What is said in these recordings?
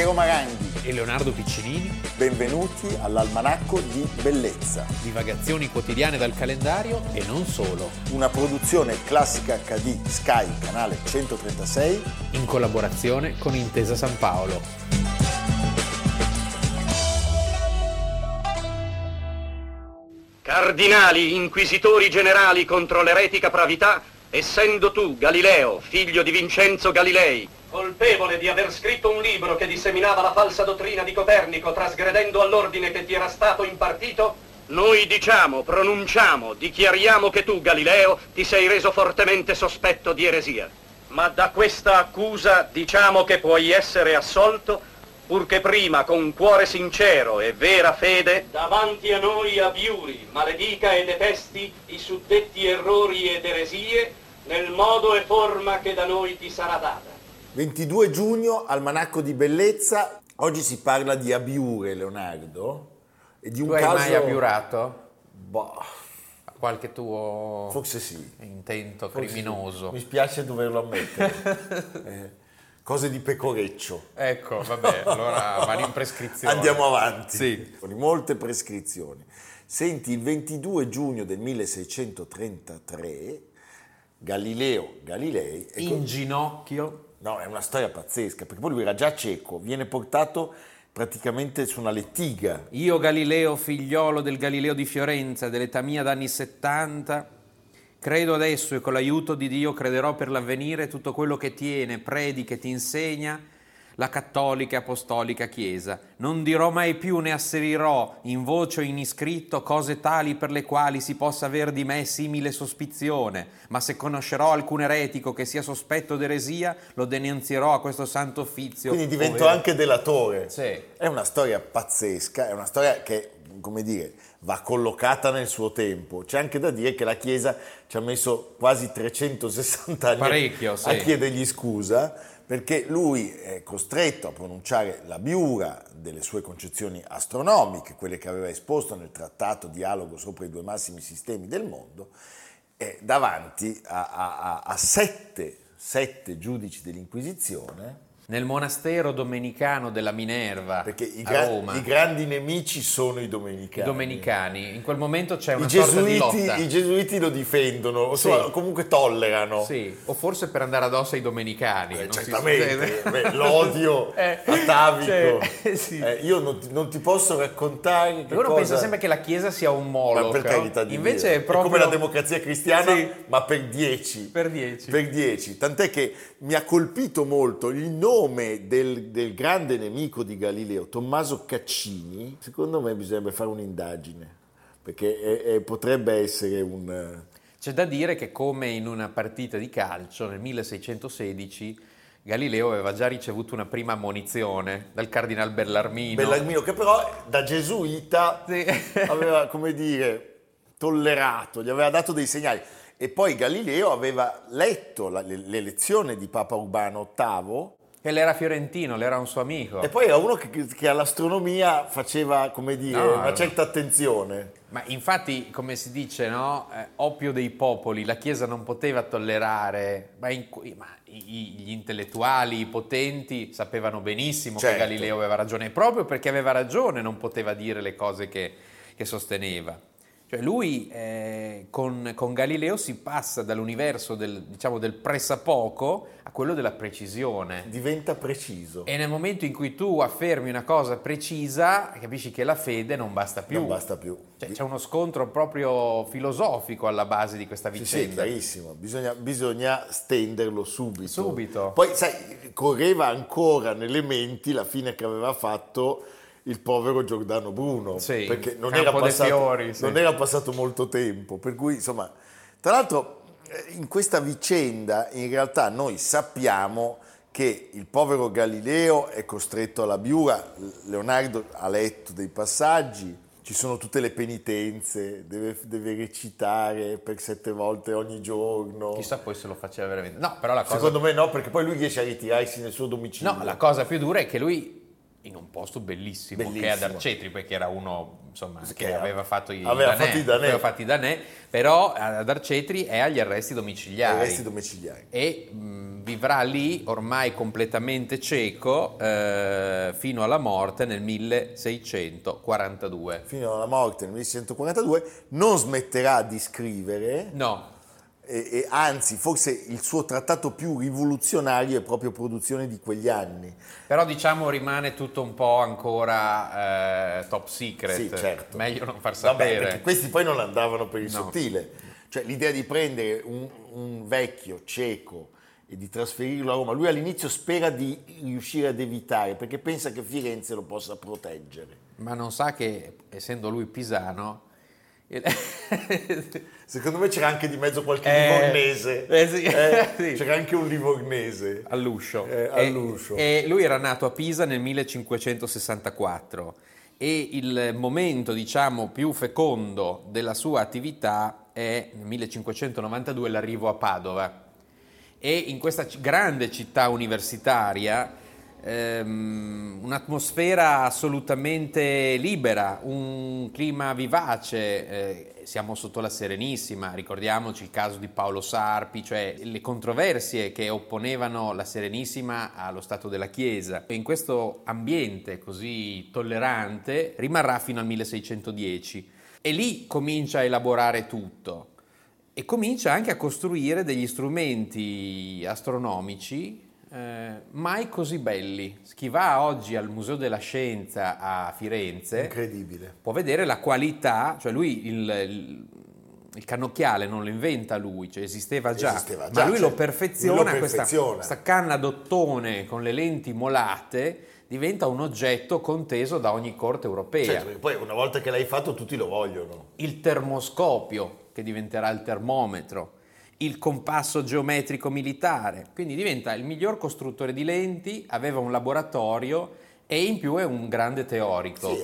Piero Maranghi e Leonardo Piccinini. Benvenuti all'Almanacco di Bellezza. Divagazioni quotidiane dal calendario e non solo. Una produzione classica HD Sky, canale 136. In collaborazione con Intesa San Paolo. Cardinali, inquisitori generali contro l'eretica pravità, essendo tu, Galileo, figlio di Vincenzo Galilei, colpevole di aver scritto un libro che disseminava la falsa dottrina di Copernico, trasgredendo all'ordine che ti era stato impartito, noi diciamo, pronunciamo, dichiariamo che tu, Galileo, ti sei reso fortemente sospetto di eresia. Ma da questa accusa diciamo che puoi essere assolto purché prima con cuore sincero e vera fede davanti a noi abiuri, maledica e detesti i suddetti errori ed eresie nel modo e forma che da noi ti sarà data. 22 giugno, Almanacco di Bellezza. Oggi si parla di abiure, Leonardo. E di un tu caso... hai mai abiurato? Boh. Qualche tuo Forse sì. intento Forse criminoso. Sì. Mi spiace doverlo ammettere. eh, cose di pecoreccio. Ecco, vabbè, allora vanno in prescrizione. Andiamo avanti. Sì. Con molte prescrizioni. Senti, il 22 giugno del 1633 Galileo Galilei... In ginocchio No, è una storia pazzesca, perché poi lui era già cieco, viene portato praticamente su una lettiga. Io Galileo, figliolo del Galileo di Fiorenza, dell'età mia d'anni 70, credo adesso e con l'aiuto di Dio crederò per l'avvenire tutto quello che tiene, predica e ti insegna la cattolica e apostolica Chiesa. Non dirò mai più né asserirò in voce o in iscritto cose tali per le quali si possa aver di me simile sospizione, ma se conoscerò alcun eretico che sia sospetto d'eresia, lo denunzierò a questo santo uffizio. Quindi divento ovvero... anche delatore. Sì. È una storia pazzesca, è una storia che, come dire, va collocata nel suo tempo. C'è anche da dire che la Chiesa ci ha messo quasi 360 anni Parecchio, a sì. chiedergli scusa perché lui è costretto a pronunciare la biura delle sue concezioni astronomiche, quelle che aveva esposto nel trattato Dialogo sopra i due massimi sistemi del mondo, eh, davanti a, a, a sette, sette giudici dell'Inquisizione nel monastero domenicano della Minerva Perché i, gra- Roma. i grandi nemici sono i domenicani. I domenicani, in quel momento c'è una I sorta gesuiti. I gesuiti lo difendono, sì. insomma, comunque tollerano. Sì, o forse per andare addosso ai domenicani. Eh, certamente. Beh, l'odio eh, atavico. Cioè, sì. eh, io non ti, non ti, posso raccontare che Uno cosa... pensa sempre che la Chiesa sia un moloch. Ma per carità di Invece Dio. è proprio... È come la democrazia cristiana, sì. ma per dieci. Per dieci. Per dieci. Tant'è che mi ha colpito molto il nome del del, grande nemico di Galileo, Tommaso Caccini, secondo me bisognerebbe fare un'indagine, perché è, è, potrebbe essere un... C'è da dire che come in una partita di calcio nel 1616 Galileo aveva già ricevuto una prima ammonizione dal cardinal Bellarmino. Bellarmino, che però da gesuita sì. aveva, come dire, tollerato, gli aveva dato dei segnali. E poi Galileo aveva letto la, l'elezione di Papa Urbano VIII che l'era fiorentino, l'era un suo amico. E poi era uno che, che all'astronomia faceva, come dire, no, una certa attenzione. Ma infatti, come si dice, no? Eh, oppio dei popoli, la Chiesa non poteva tollerare, ma, in, ma gli intellettuali, i potenti sapevano benissimo certo. che Galileo aveva ragione, e proprio perché aveva ragione non poteva dire le cose che, che sosteneva. Cioè lui eh, con, con, Galileo si passa dall'universo del, diciamo, del pressapoco quello della precisione. Diventa preciso. E nel momento in cui tu affermi una cosa precisa, capisci che la fede non basta più. Non basta più. Cioè, c'è uno scontro proprio filosofico alla base di questa vicenda. Sì, sì chiarissimo. Bisogna, bisogna stenderlo subito. Subito. Poi, sai, correva ancora nelle menti la fine che aveva fatto il povero Giordano Bruno, sì, perché non era, passato, fiori, sì. non era, passato, molto tempo, per cui insomma, tra l'altro in questa vicenda in realtà noi sappiamo che il povero Galileo è costretto alla biura, Leonardo ha letto dei passaggi, ci sono tutte le penitenze, deve, deve, recitare per sette volte ogni giorno. Chissà poi se lo faceva veramente. No, però la cosa... Secondo me no, perché poi lui riesce a ritirarsi nel suo domicilio. No, la cosa più dura è che lui in un posto bellissimo, Bellissimo. che è ad Arcetri, perché era uno insomma, Che che aveva fatto i aveva danè, fatto i danè. aveva fatto i danè, però ad Arcetri è agli arresti domiciliari Arresti domiciliari. e mh, vivrà lì ormai completamente cieco eh, fino alla morte nel 1642. Fino alla morte nel 1642 non smetterà di scrivere No, e, e anzi forse il suo trattato più rivoluzionario è proprio produzione di quegli anni. però diciamo rimane tutto un po' ancora eh, top secret, Sì, certo. meglio non far Vabbè, sapere. perché questi poi non andavano per il No. sottile. Cioè l'idea di prendere un, un vecchio cieco e di trasferirlo a Roma, lui all'inizio spera di riuscire ad evitare perché pensa che Firenze lo possa proteggere. Ma non sa che, essendo lui pisano, Secondo me c'era anche di mezzo qualche Eh, livornese. eh sì, Eh, sì. C'era anche un livornese. all'uscio. Eh, E- all'uscio. E, lui era nato a Pisa nel 1564 e il momento, diciamo, più fecondo della sua attività è nel 1592 l'arrivo a Padova. E in questa grande città universitaria ehm, un'atmosfera assolutamente libera, un clima vivace, eh, siamo sotto la Serenissima, ricordiamoci il caso di Paolo Sarpi, cioè le controversie che opponevano la Serenissima allo Stato della Chiesa. E in questo ambiente così tollerante rimarrà fino al 1610 e lì comincia a elaborare tutto e comincia anche a costruire degli strumenti astronomici eh, mai così belli. Chi va oggi al Museo della Scienza a Firenze Incredibile. può vedere la qualità, cioè lui il, il- il cannocchiale non lo inventa lui, cioè esisteva già, Esisteva già, ma lui cioè, lo perfeziona, lui lo questa- perfeziona. questa canna d'ottone con le lenti molate diventa un oggetto conteso da ogni corte europea Certo, poi una volta che l'hai fatto tutti lo vogliono. il termoscopio, che diventerà il termometro, il compasso geometrico militare, quindi diventa il miglior costruttore di lenti, aveva un laboratorio e in più è un grande teorico. Sì,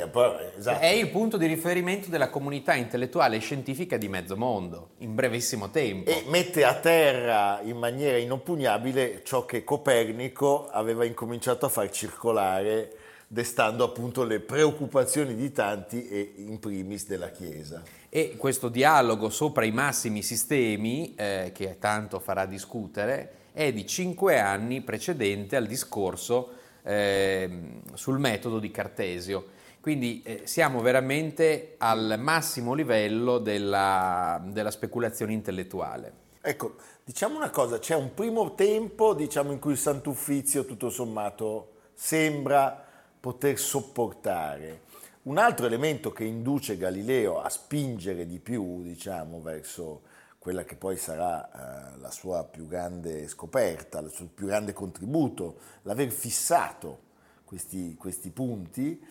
esatto. È il punto di riferimento della comunità intellettuale e scientifica di mezzo mondo, in brevissimo tempo. E mette a terra in maniera inoppugnabile ciò che Copernico aveva incominciato a far circolare, destando appunto le preoccupazioni di tanti e in primis della Chiesa. E questo dialogo sopra i massimi sistemi, eh, che tanto farà discutere, è di cinque anni precedente al discorso ehm, sul metodo di Cartesio. Quindi eh, siamo veramente al massimo livello della, della speculazione intellettuale. Ecco, diciamo una cosa, c'è un primo tempo diciamo, in cui il Sant'Uffizio tutto sommato sembra poter sopportare. Un altro elemento che induce Galileo a spingere di più, diciamo, verso quella che poi sarà eh, la sua più grande scoperta, il suo più grande contributo, l'aver fissato questi, questi punti,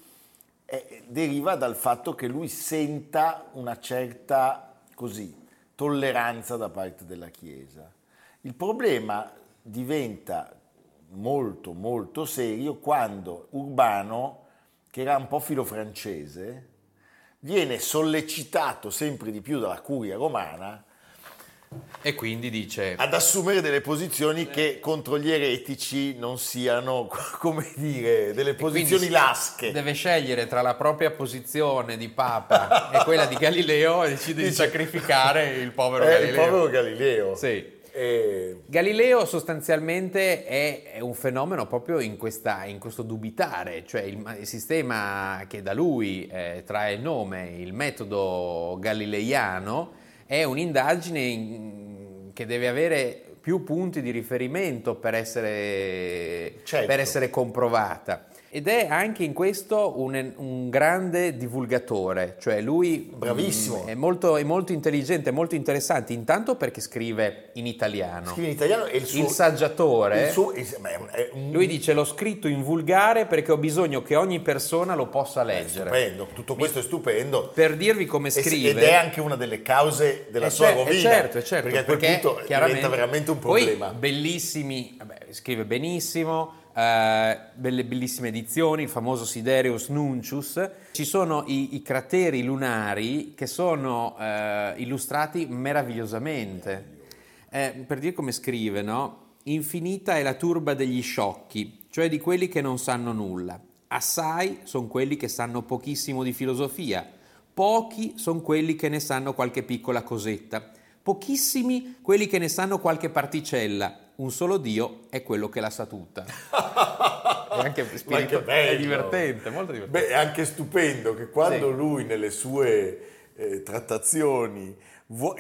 eh, deriva dal fatto che lui senta una certa così, tolleranza da parte della Chiesa. Il problema diventa molto molto serio quando Urbano, che era un po' filo francese, viene sollecitato sempre di più dalla curia romana E quindi dice... ad assumere delle posizioni che contro gli eretici non siano, come dire, delle posizioni lasche. Deve scegliere tra la propria posizione di Papa e quella di Galileo e decide di Dice- sacrificare il povero Eh, Galileo. il povero Galileo. Sì. Eh, Galileo sostanzialmente è, è un fenomeno proprio in, questa- in questo dubitare, cioè il, il sistema che da lui eh, trae il nome, il metodo galileiano, è un'indagine in- che deve avere più punti di riferimento per essere, Certo. per essere comprovata. Ed è anche in questo un, un grande divulgatore, cioè lui Bravissimo. mm, è molto, è molto intelligente, è molto interessante, intanto perché scrive in italiano. scrive in italiano e il suo... Il saggiatore, il suo- il- è un- è lui dice l'ho scritto in vulgare perché ho bisogno che ogni persona lo possa è leggere. stupendo, tutto questo è stupendo. Per dirvi come scrive... Ed è anche una delle cause della Eh, sua cer- eh, rovina. certo, eh, certo, perché a quel punto chiaramente- diventa veramente un Poi, problema. bellissimi, vabbè, scrive benissimo, eh, bellissime edizioni, il famoso Siderius Nuncius. Ci sono i, i crateri lunari che sono eh, illustrati meravigliosamente. Eh, per dire come scrive, no? Infinita è la turba degli sciocchi, cioè di quelli che non sanno nulla. assai sono quelli che sanno pochissimo di filosofia, pochi sono quelli che ne sanno qualche piccola cosetta, pochissimi quelli che ne sanno qualche particella, un solo Dio è quello che la sa tutta. è anche, spirito, è divertente, molto divertente. Beh, è anche stupendo che quando sì. lui nelle sue eh, trattazioni,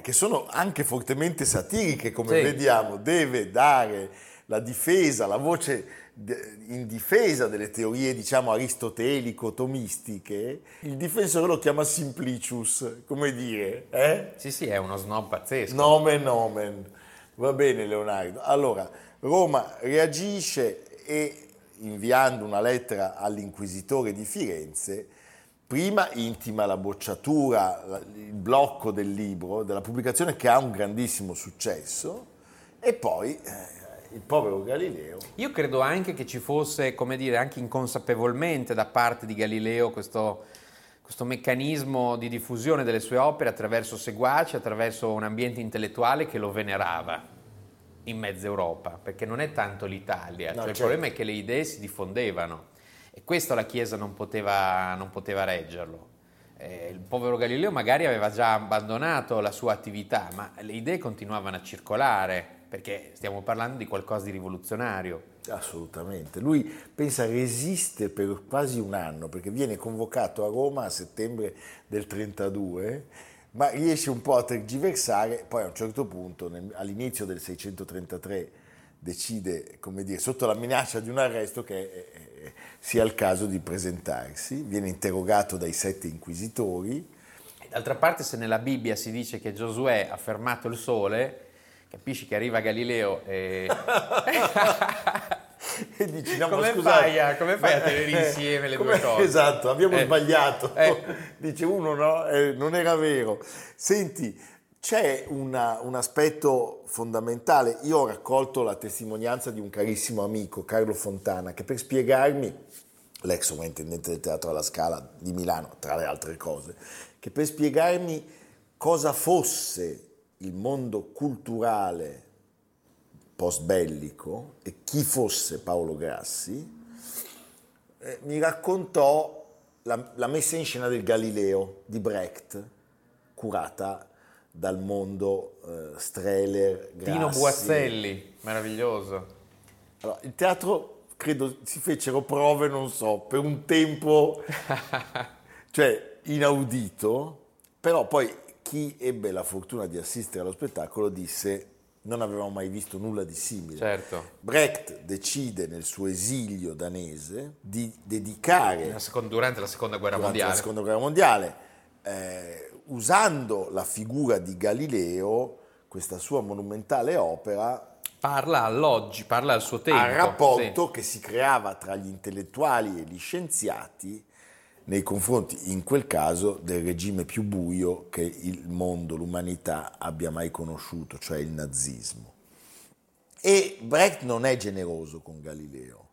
che sono anche fortemente satiriche, come sì. vediamo, deve dare la difesa, la voce in difesa delle teorie, diciamo, aristotelico-tomistiche, il difensore lo chiama simplicius, come dire, eh? Sì, sì, è uno snob pazzesco. Nomen omen. Va bene, Leonardo. Allora, Roma reagisce e inviando una lettera all'inquisitore di Firenze, prima intima la bocciatura, il blocco del libro, della pubblicazione che ha un grandissimo successo, e poi eh, il povero Galileo. Io credo anche che ci fosse, come dire, anche inconsapevolmente da parte di Galileo questo, questo meccanismo di diffusione delle sue opere attraverso seguaci, attraverso un ambiente intellettuale che lo venerava in mezza Europa, perché non è tanto l'Italia, no, cioè certo. il problema è che le idee si diffondevano e questo la Chiesa non poteva, non poteva reggerlo. Eh, il povero Galileo magari aveva già abbandonato la sua attività, ma le idee continuavano a circolare perché stiamo parlando di qualcosa di rivoluzionario. Assolutamente. Lui pensa resiste per quasi un anno perché viene convocato a Roma a settembre del 32, ma riesce un po' a tergiversare, poi a un certo punto, all'inizio del 633, decide, come dire, sotto la minaccia di un arresto che sia il caso di presentarsi, viene interrogato dai sette inquisitori. D'altra parte se nella Bibbia si dice che Giosuè ha fermato il sole, capisci che arriva Galileo e... e dici no, come, fai a, come fai a tenere insieme le due cose? Esatto, abbiamo eh. sbagliato. Eh. Dice uno no, eh, non era vero. Senti, c'è una, un aspetto fondamentale. Io ho raccolto la testimonianza di un carissimo amico, Carlo Fontana, che per spiegarmi, l'ex sovrintendente del Teatro alla Scala di Milano, tra le altre cose, che per spiegarmi cosa fosse il mondo culturale post-bellico e chi fosse Paolo Grassi, eh, mi raccontò la, la, messa in scena del Galileo di Brecht, curata dal mondo eh, Streller, Grassi. Tino Buazzelli, meraviglioso. Allora, il teatro, credo, si fecero prove, non so, per un tempo, cioè inaudito, però poi chi ebbe la fortuna di assistere allo spettacolo disse non avevamo mai visto nulla di simile. Certo. Brecht decide nel suo esilio danese di dedicare... Seconda, durante la seconda guerra mondiale. La seconda guerra mondiale eh, usando la figura di Galileo, questa sua monumentale opera... Parla all'oggi, parla al suo tempo. Al rapporto sì. che si creava tra gli intellettuali e gli scienziati nei confronti, in quel caso, del regime più buio che il mondo, l'umanità abbia mai conosciuto, cioè il nazismo. E Brecht non è generoso con Galileo,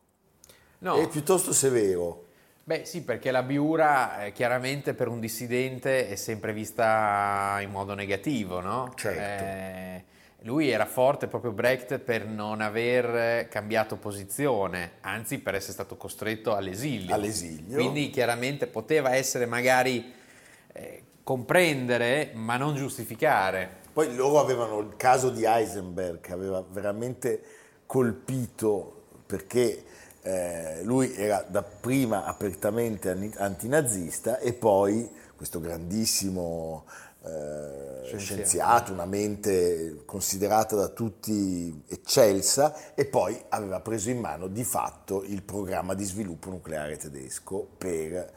no. è piuttosto severo. Beh sì, perché la biura eh, chiaramente per un dissidente è sempre vista in modo negativo, no? Certo. Eh, lui era forte proprio Brecht per non aver cambiato posizione, anzi per essere stato costretto all'esilio. All'esilio. Quindi chiaramente poteva essere magari eh, comprendere ma non giustificare. Poi loro avevano il caso di Heisenberg che aveva veramente colpito perché eh, lui era dapprima apertamente antinazista e poi questo grandissimo eh, scienziato, una mente considerata da tutti eccelsa e poi aveva preso in mano di fatto il programma di sviluppo nucleare tedesco per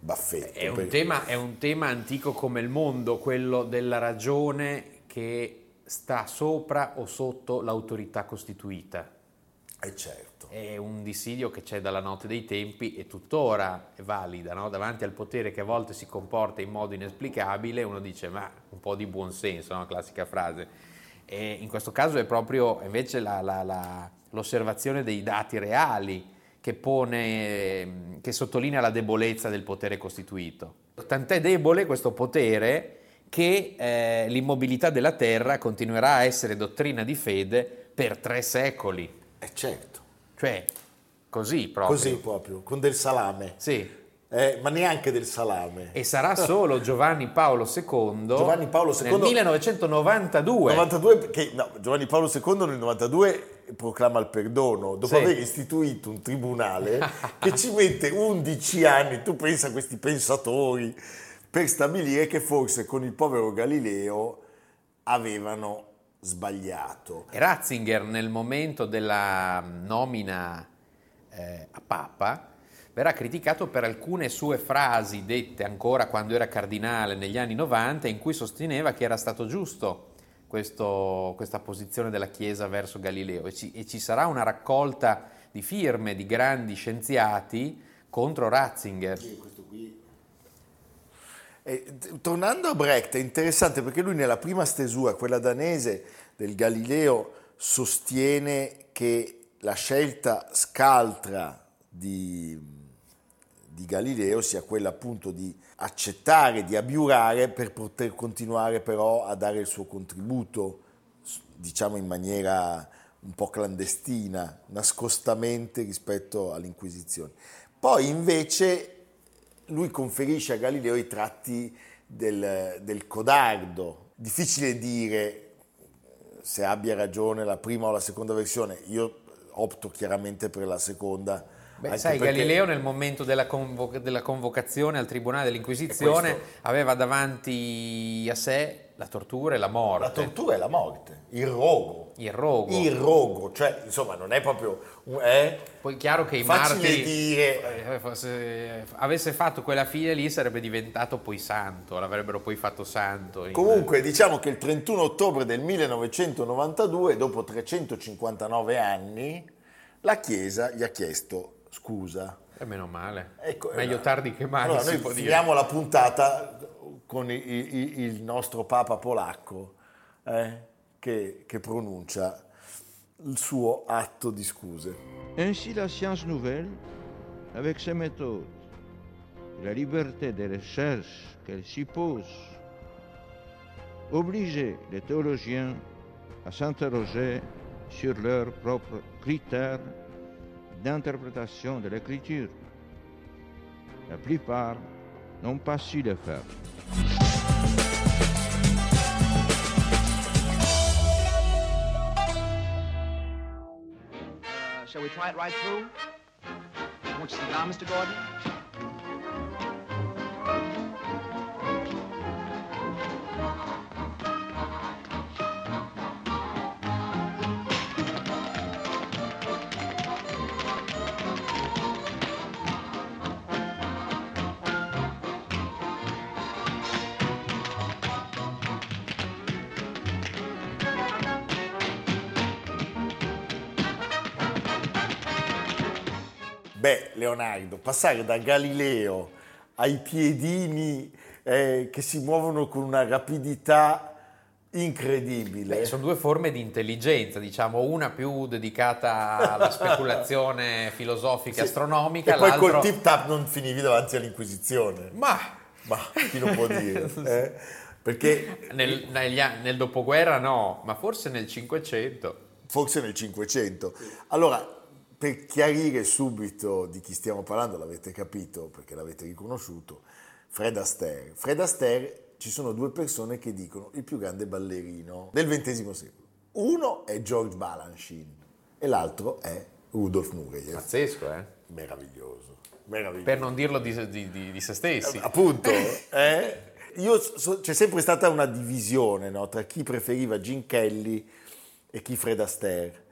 Baffetto. È un, per... tema, è un tema antico come il mondo, quello della ragione che sta sopra o sotto l'autorità costituita. Eh certo. È un dissidio che c'è dalla notte dei tempi e tuttora è valida, no? davanti al potere che a volte si comporta in modo inesplicabile, uno dice ma un po' di buonsenso, no? classica frase. E in questo caso è proprio invece la, la, la, l'osservazione dei dati reali che, pone, che sottolinea la debolezza del potere costituito. Tant'è debole questo potere che eh, l'immobilità della terra continuerà a essere dottrina di fede per tre secoli. Eh certo. Cioè, così proprio. Così proprio, con del salame. Sì. Eh, ma neanche del salame. E sarà solo Giovanni Paolo II, Giovanni Paolo II nel 1992. 92, che, no, Giovanni Paolo II nel 92 proclama il perdono dopo Sì. aver istituito un tribunale che ci mette 11 anni, tu pensa a questi pensatori, per stabilire che forse con il povero Galileo avevano sbagliato. Ratzinger nel momento della nomina eh, a Papa verrà criticato per alcune sue frasi dette ancora quando era cardinale negli anni 90 in cui sosteneva che era stato giusto questo- questa posizione della Chiesa verso Galileo e ci, e ci sarà una raccolta di firme di grandi scienziati contro Ratzinger. E, t- tornando a Brecht, è interessante perché lui nella prima stesura, quella danese del Galileo, sostiene che la scelta scaltra di, di Galileo sia quella appunto di accettare, di abiurare per poter continuare però a dare il suo contributo, diciamo in maniera un po' clandestina, nascostamente rispetto all'Inquisizione. Poi invece lui conferisce a Galileo i tratti del, del codardo. Difficile dire se abbia ragione la prima o la seconda versione. Io opto chiaramente per la seconda. Beh, sai, perché- Galileo nel momento della, convo- della convocazione al Tribunale dell'Inquisizione E questo- aveva davanti a sé la tortura e la morte, La tortura è la morte, il rogo. il rogo. Il rogo, cioè insomma non è proprio... È Poi è chiaro che i martiri, dire... eh, se avesse fatto quella fine lì sarebbe diventato poi santo, l'avrebbero poi fatto santo. in- Comunque diciamo che il 31 ottobre del 1992, dopo 359 anni, la Chiesa gli ha chiesto scusa. E meno male. Ecco, Meglio eh, tardi che mai, allora, noi finiamo la puntata con i- i- Papa polacco eh, che, pronuncia atto di. Ainsi, la science nouvelle, avec ses méthodes, la liberté de recherche qu'elle suppose, obligeait les théologiens à s'interroger sur leurs propres critères d'interprétation de l'écriture. La plupart n'ont pas su le faire. Shall we try it right through? Won't you sit down, Mr. Gordon? Leonardo, passare da Galileo ai piedini eh, che si muovono con una rapidità incredibile. Beh, sono due forme di intelligenza, diciamo, una più dedicata alla speculazione filosofica Sì. astronomica, E poi l'altro... col tip tap non finivi davanti all'Inquisizione. Ma Ma chi lo può dire? eh? Perché nel, negli nel dopoguerra no, ma forse nel Cinquecento. forse nel 500. Allora, per chiarire subito di chi stiamo parlando, l'avete capito perché l'avete riconosciuto, Fred Astaire. Fred Astaire ci sono due persone che dicono il più grande ballerino del XX secolo. Uno è George Balanchine e l'altro è Rudolf Nureyev. Pazzesco, eh? Meraviglioso, meraviglioso. Per non dirlo di, di- di- di se stessi. Appunto, eh? Io so- c'è sempre stata una divisione no, tra chi preferiva Gene Kelly e chi Fred Astaire.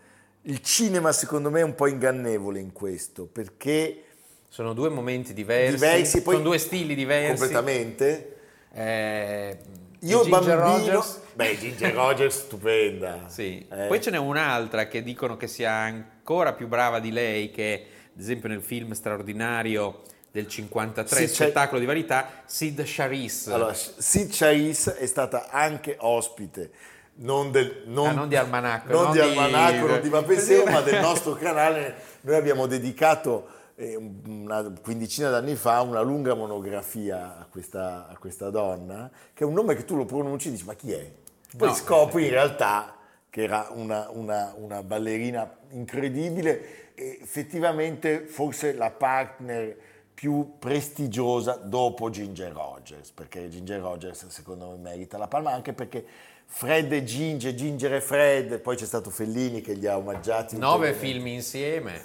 Il cinema secondo me è un po' ingannevole in questo perché Sono due momenti diversi, diversi, sono due stili diversi. completamente. Eh, Io Ginger bambino, Rogers, beh Ginger Rogers stupenda. sì. Eh, Poi ce n'è un'altra che dicono che sia ancora più brava di lei, che ad esempio nel film straordinario del 53, Sì, c'è- Spettacolo di varietà, Sid Charisse. Allora, Sid Charisse è stata anche ospite non, del, non, Ah, non di Almanacco, non non di di- Almanacco, non di Mapeseo, ma del nostro canale. Noi abbiamo dedicato eh, una quindicina d'anni fa una lunga monografia a questa, a questa donna, che è un nome che tu lo pronunci e dici ma chi è? Poi No. scopri in realtà che era una, una- una ballerina incredibile effettivamente forse la partner più prestigiosa dopo Ginger Rogers, perché Ginger Rogers secondo me merita la palma, anche perché Fred e Ginger, Ginger e Fred, poi c'è stato Fellini che li ha omaggiati. Nove film insieme,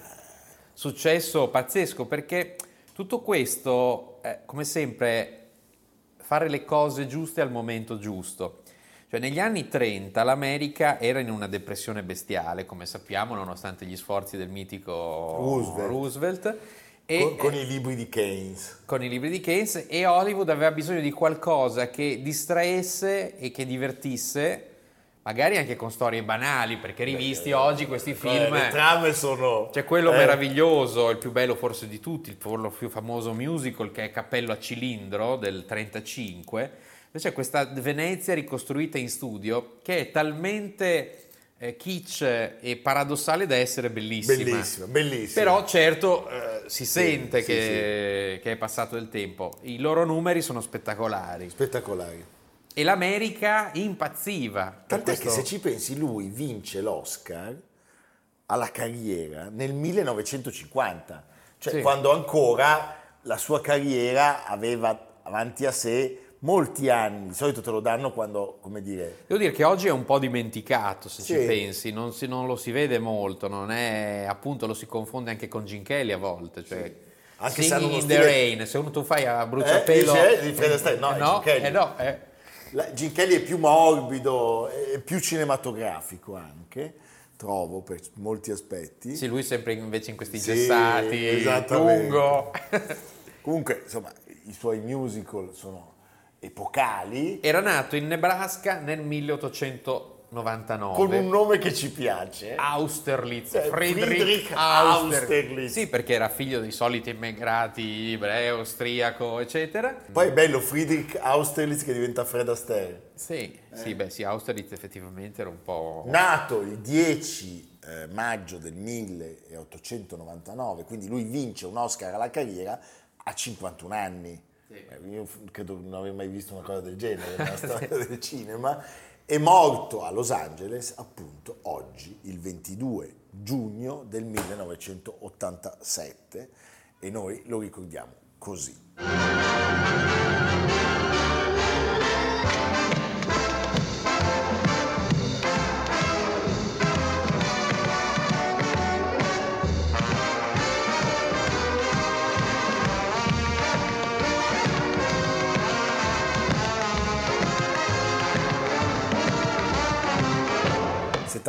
successo pazzesco perché tutto questo, eh, come sempre, fare le cose giuste al momento giusto. Cioè, negli anni 30 l'America era in una depressione bestiale, come sappiamo, nonostante gli sforzi del mitico Roosevelt. Roosevelt, e, con, con i libri di Keynes. con i libri di Keynes e Hollywood aveva bisogno di qualcosa che distraesse e che divertisse, magari anche con storie banali, perché rivisti oggi questi film... Eh, le trame sono... C'è quello eh, meraviglioso, il più bello forse di tutti, il più famoso musical che è Cappello a cilindro del 35. C'è questa Venezia ricostruita in studio che è talmente eh, kitsch e paradossale da essere bellissima. Bellissima, bellissima. Però certo eh, si sente sì, che, che è passato il tempo. I loro numeri sono spettacolari. Spettacolari. E l'America impazziva. Tant'è che questo- se ci pensi lui vince l'Oscar alla carriera nel 1950, cioè Sì. quando ancora la sua carriera aveva avanti a sé molti anni, di solito te lo danno quando, come dire, Devo dire che oggi è un po' dimenticato se Sì. ci pensi, non, si- non lo si vede molto, non è, appunto lo si confonde anche con Gin Kelly a volte. Cioè, Anche se in the Rain, se uno tu fai a bruciapelo... Eh, dice, di Fred Astaire, no, eh, è no, Gin Kelly. eh, no, eh. la- Gin Kelly è più morbido, è più cinematografico anche, trovo per molti aspetti. Sì, lui sempre invece in questi Sì, gessati, lungo. Comunque, insomma, i suoi musical sono epocali, Era nato in Nebraska nel 1899. con un nome che ci piace. Austerlitz, Eh, Friedrich, Friedrich Austerlitz. Austerlitz. Sì, perché era figlio dei soliti immigrati ebreo, austriaco, eccetera. Poi è bello Friedrich Austerlitz che diventa Fred Astaire. Sì, Eh. sì, beh, sì, Austerlitz effettivamente era un po'... Nato il 10 eh, maggio del 1899, quindi lui vince un Oscar alla carriera a 51 anni. Eh, Io credo di non aver mai visto una cosa del genere nella storia del cinema. È morto a Los Angeles appunto oggi, il 22 giugno del 1987 e noi lo ricordiamo così.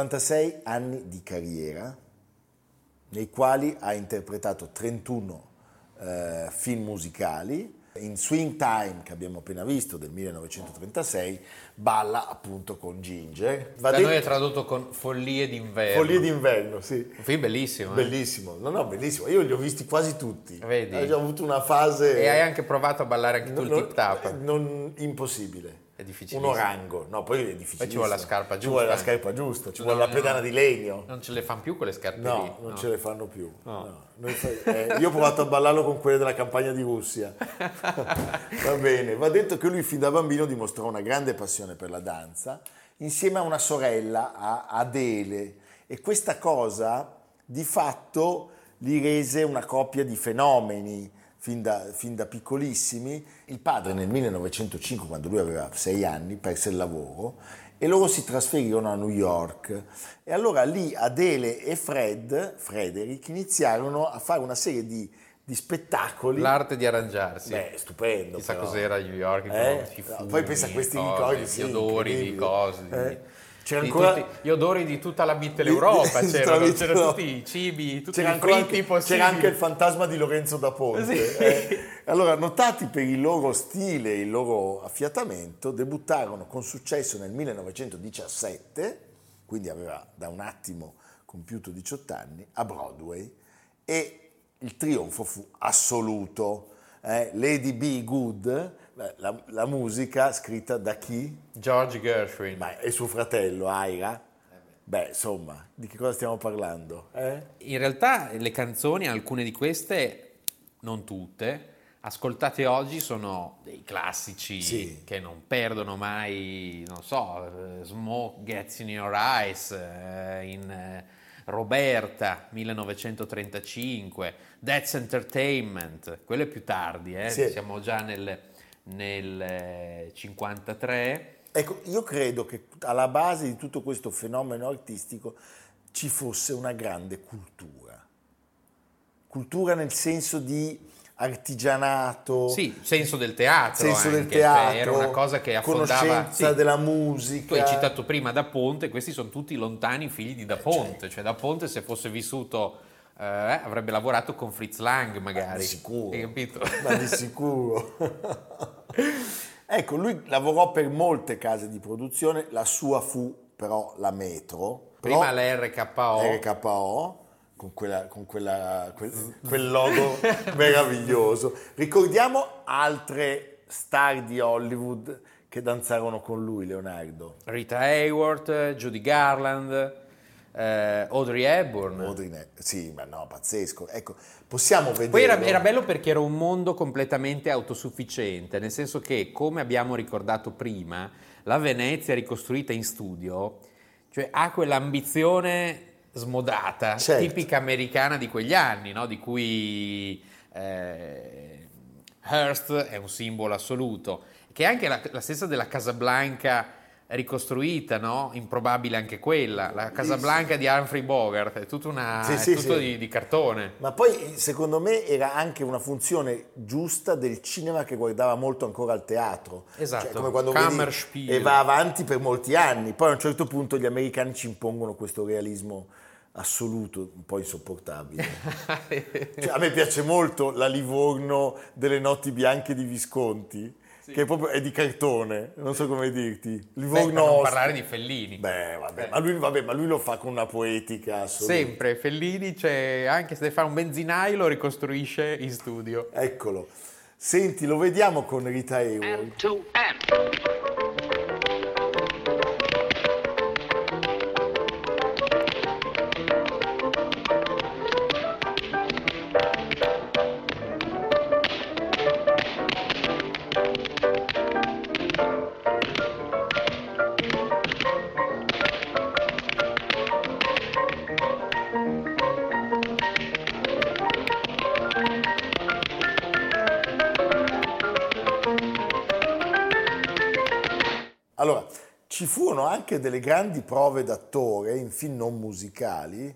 76 anni di carriera, nei quali ha interpretato 31 eh, film musicali. In Swing Time, che abbiamo appena visto, del 1936, balla appunto con Ginger. Va Da noi è tradotto con Follie d'inverno. Follie d'inverno, sì. Un film bellissimo. eh? Bellissimo, no, no, bellissimo. Io li ho visti quasi tutti. Vedi? Ho già avuto una fase. E hai anche provato a ballare anche tu il Non- tip tap. Non, impossibile. È difficilissimo. Un orango, no, poi è difficile. ci vuole la scarpa Ci vuole la giusta. scarpa giusta, ci No, vuole la no. pedana di legno. Non ce le fanno più quelle scarpe No, lì. non no. ce le fanno più. no. Eh, io ho provato a ballarlo con quelle della campagna di Russia. Va bene, va detto che lui fin da bambino dimostrò una grande passione per la danza, insieme a una sorella, a Adele, e questa cosa di fatto li rese una coppia di fenomeni fin da, fin da piccolissimi. Il padre nel 1905, quando lui aveva sei anni, perse il lavoro e loro si trasferirono a New York. E allora lì Adele e Fred, Frederick, iniziarono a fare una serie di, di spettacoli. L'arte di arrangiarsi. Beh, stupendo. Chissà però. cos'era New York, Eh? No, fumi, poi pensa a questi ricordi, gli odori di cose. Eh, c'era di ancora- tutti- gli odori di tutta la Mitteleuropa, c'erano, c'erano no. tutti i cibi, tutti C'era, i fritti anche, c'era anche il fantasma di Lorenzo da Ponte. Sì. eh. Allora, notati per il loro stile e il loro affiatamento, debuttarono con successo nel 1917, quindi aveva da un attimo compiuto 18 anni, a Broadway e il trionfo fu assoluto. Eh. Lady Be Good, la, la musica scritta da chi? George Gershwin. Ma è suo fratello, Aira. Beh, insomma, di che cosa stiamo parlando? eh? In realtà le canzoni, alcune di queste, non tutte, ascoltate oggi sono dei classici Sì. che non perdono mai, non so, eh, Smoke Gets in Your Eyes, eh, in eh, Roberta 1935, That's Entertainment, quello è più tardi, eh? Sì. siamo già nel, nel eh, 53. Ecco, io credo che alla base di tutto questo fenomeno artistico ci fosse una grande cultura. Cultura nel senso di artigianato, Sì, senso del teatro. senso del anche, cioè, teatro, era una cosa che affondava... conoscenza sì. della Tu musica. hai citato prima Da Ponte, questi sono tutti lontani figli di Da Ponte, cioè Da Ponte se fosse vissuto eh, avrebbe lavorato con Fritz Lang magari. Di sicuro. Hai capito? Ma di sicuro. ecco, lui lavorò per molte case di produzione, la sua fu però la Metro. però Prima l'RKO. RKO, con, quella- con quella- quel, quel logo meraviglioso. Ricordiamo altre star di Hollywood che danzarono con lui, Leonardo. Rita Hayworth, Judy Garland, eh, Audrey Hepburn. Audrey Sì, ma no, pazzesco. Ecco, possiamo vedere. Poi era, era bello perché era un mondo completamente autosufficiente, nel senso che, come abbiamo ricordato prima, la Venezia ricostruita in studio, cioè ha quell'ambizione smodata, Certo. tipica americana di quegli anni, no? di cui eh, Hearst è un simbolo assoluto, che è anche la, la stessa della Casablanca ricostruita, no? improbabile anche quella, la Casablanca di Humphrey Bogart, è, tutta una, Sì, è sì, tutto sì. Di, di cartone. Ma poi secondo me era anche una funzione giusta del cinema che guardava molto ancora al teatro. Esatto, Cioè, come quando vedi, e va avanti per molti anni. Poi a un certo punto gli americani ci impongono questo realismo assoluto, un po' insopportabile. Cioè, a me piace molto la Livorno delle notti bianche di Visconti, che è proprio è di cartone, non so come dirti. Beh, Livorno per non parlare di Fellini. Beh, vabbè, ma lui, vabbè, ma lui lo fa con una poetica assoluta. Sempre, Fellini, c'è, anche se deve fare un benzinaio, lo ricostruisce in studio. Eccolo. Senti, lo vediamo con Rita Hayworth. Allora, ci furono anche delle grandi prove d'attore in film non musicali,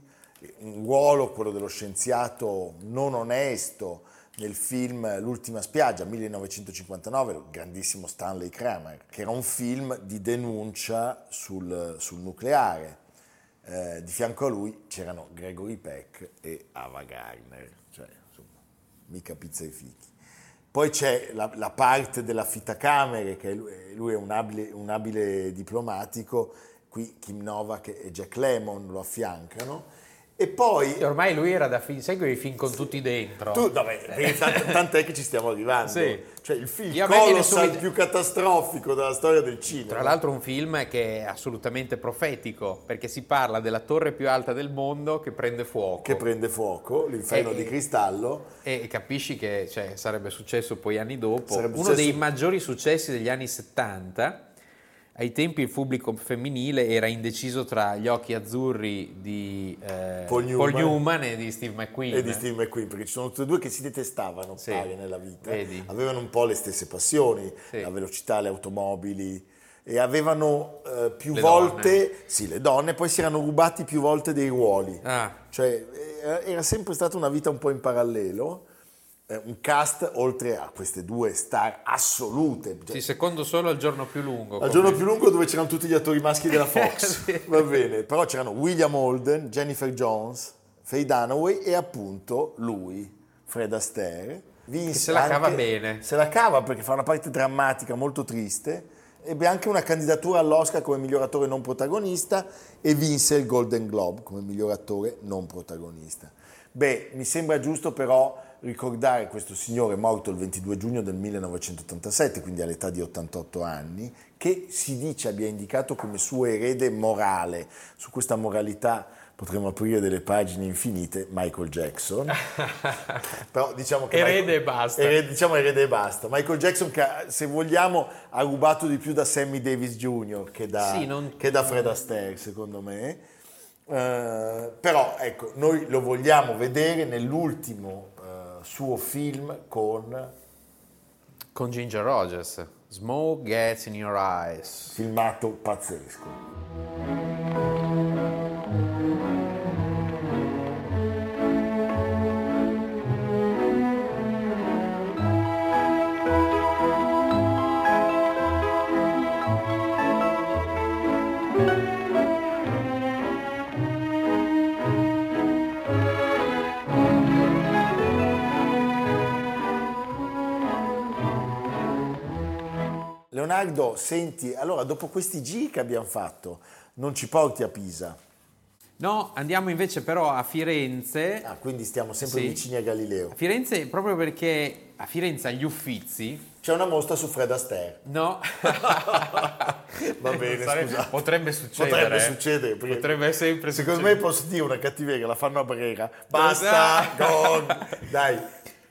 un ruolo, quello dello scienziato non onesto nel film L'ultima spiaggia, 1959, il grandissimo Stanley Kramer, che era un film di denuncia sul, sul nucleare. Eh, di fianco a lui c'erano Gregory Peck e Ava Gardner, cioè insomma, mica pizza e fichi. Poi c'è la, la parte della fittacamere, che lui, lui è un abile, un abile diplomatico, qui Kim Novak e Jack Lemmon lo affiancano. E poi, E ormai lui era da film, sai quei film con tutti dentro? tu, vabbè, tant- tant'è che ci stiamo arrivando. Sì. Cioè il film Io colossal più catastrofico della storia del cinema. Tra l'altro un film che è assolutamente profetico, perché si parla della torre più alta del mondo che prende fuoco. che prende fuoco, l'inferno Eh, di eh, cristallo. E capisci che cioè, sarebbe successo poi anni dopo. Sarebbe Uno successo- dei maggiori successi degli anni 70. Ai tempi il pubblico femminile era indeciso tra gli occhi azzurri di eh, Paul Newman. Newman e di Steve McQueen. e di Steve McQueen, perché ci sono tutti e due che si detestavano, Sì, pare, nella vita. vedi. Avevano un po' le stesse passioni, Sì. la velocità, le automobili, e avevano eh, più Le volte, sì, le donne, poi si erano rubati più volte dei ruoli. Ah, Cioè, eh, era sempre stata una vita un po' in parallelo, un cast oltre a queste due star assolute. Cioè, sì, secondo solo al giorno più lungo. al giorno più lungo dove c'erano tutti gli attori maschi della Fox, Sì. va bene, però c'erano William Holden, Jennifer Jones, Faye Dunaway e appunto lui, Fred Astaire. Vinse se la cava anche- bene. Se la cava perché fa una parte drammatica molto triste. Ebbe anche una candidatura all'Oscar come miglior attore non protagonista e vinse il Golden Globe come miglior attore non protagonista. Beh, mi sembra giusto però ricordare questo signore morto il 22 giugno del 1987, quindi all'età di 88 anni, che si dice abbia indicato come suo erede morale. Su questa moralità potremmo aprire delle pagine infinite, Michael Jackson. però diciamo che Erede Michael- e basta. Erede- diciamo erede e basta. Michael Jackson che se vogliamo ha rubato di più da Sammy Davis Jr. che da, Sì, non- che da Fred Astaire secondo me. Eh, però ecco, noi lo vogliamo vedere nell'ultimo suo film con Con Ginger Rogers. Smoke gets in your eyes. filmato pazzesco. Leonardo, senti, allora dopo questi giri che abbiamo fatto, non ci porti a Pisa? No, andiamo invece però a Firenze. Ah, quindi stiamo sempre Sì. vicini a Galileo. A Firenze proprio perché a Firenze agli Uffizi C'è una mostra su Fred Astaire. No. Va bene, scusate. Potrebbe succedere. Potrebbe eh. succedere. perché Potrebbe sempre Secondo succedere. me posso dire una cattiveria, la fanno a Brera. Basta, gong. Dai.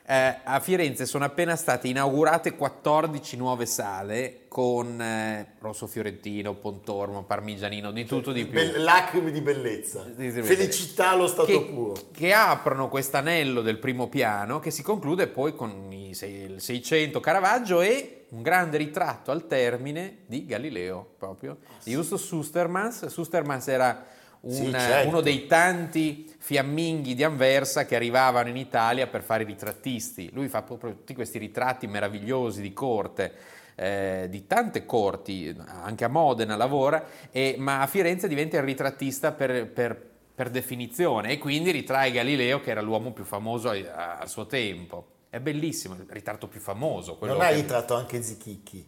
Eh, a Firenze sono appena state inaugurate 14 nuove sale con eh, Rosso Fiorentino, Pontormo, Parmigianino, di tutto di più. Be- lacrime di bellezza. Sì, sì, Felicità allo stato che, puro. che aprono quest'anello del primo piano che si conclude poi con i sei- il 600 Caravaggio e un grande ritratto al termine di Galileo proprio, di Justus Sustermans. Sustermans era un- Sì, certo. uno dei tanti fiamminghi di Anversa che arrivavano in Italia per fare i ritrattisti. Lui fa proprio tutti questi ritratti meravigliosi di corte. eh, di tante corti, anche a Modena lavora, e- ma a Firenze diventa il ritrattista per, per- per definizione e quindi ritrae Galileo che era l'uomo più famoso al suo tempo. È bellissimo, il ritratto più famoso. Non che- ritratto anche Zichicchi?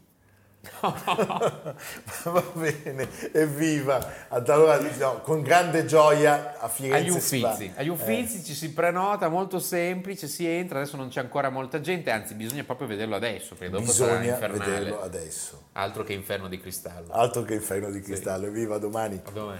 Va bene, evviva! Allora, diciamo, con grande gioia a Firenze Agli uffizi, agli uffizi ci si prenota, molto semplice, si entra, adesso non c'è ancora molta gente, anzi bisogna proprio vederlo adesso, perché dopo sarà Bisogna infernale. vederlo adesso. Altro che inferno di cristallo. Altro che inferno di cristallo, evviva domani. A domani.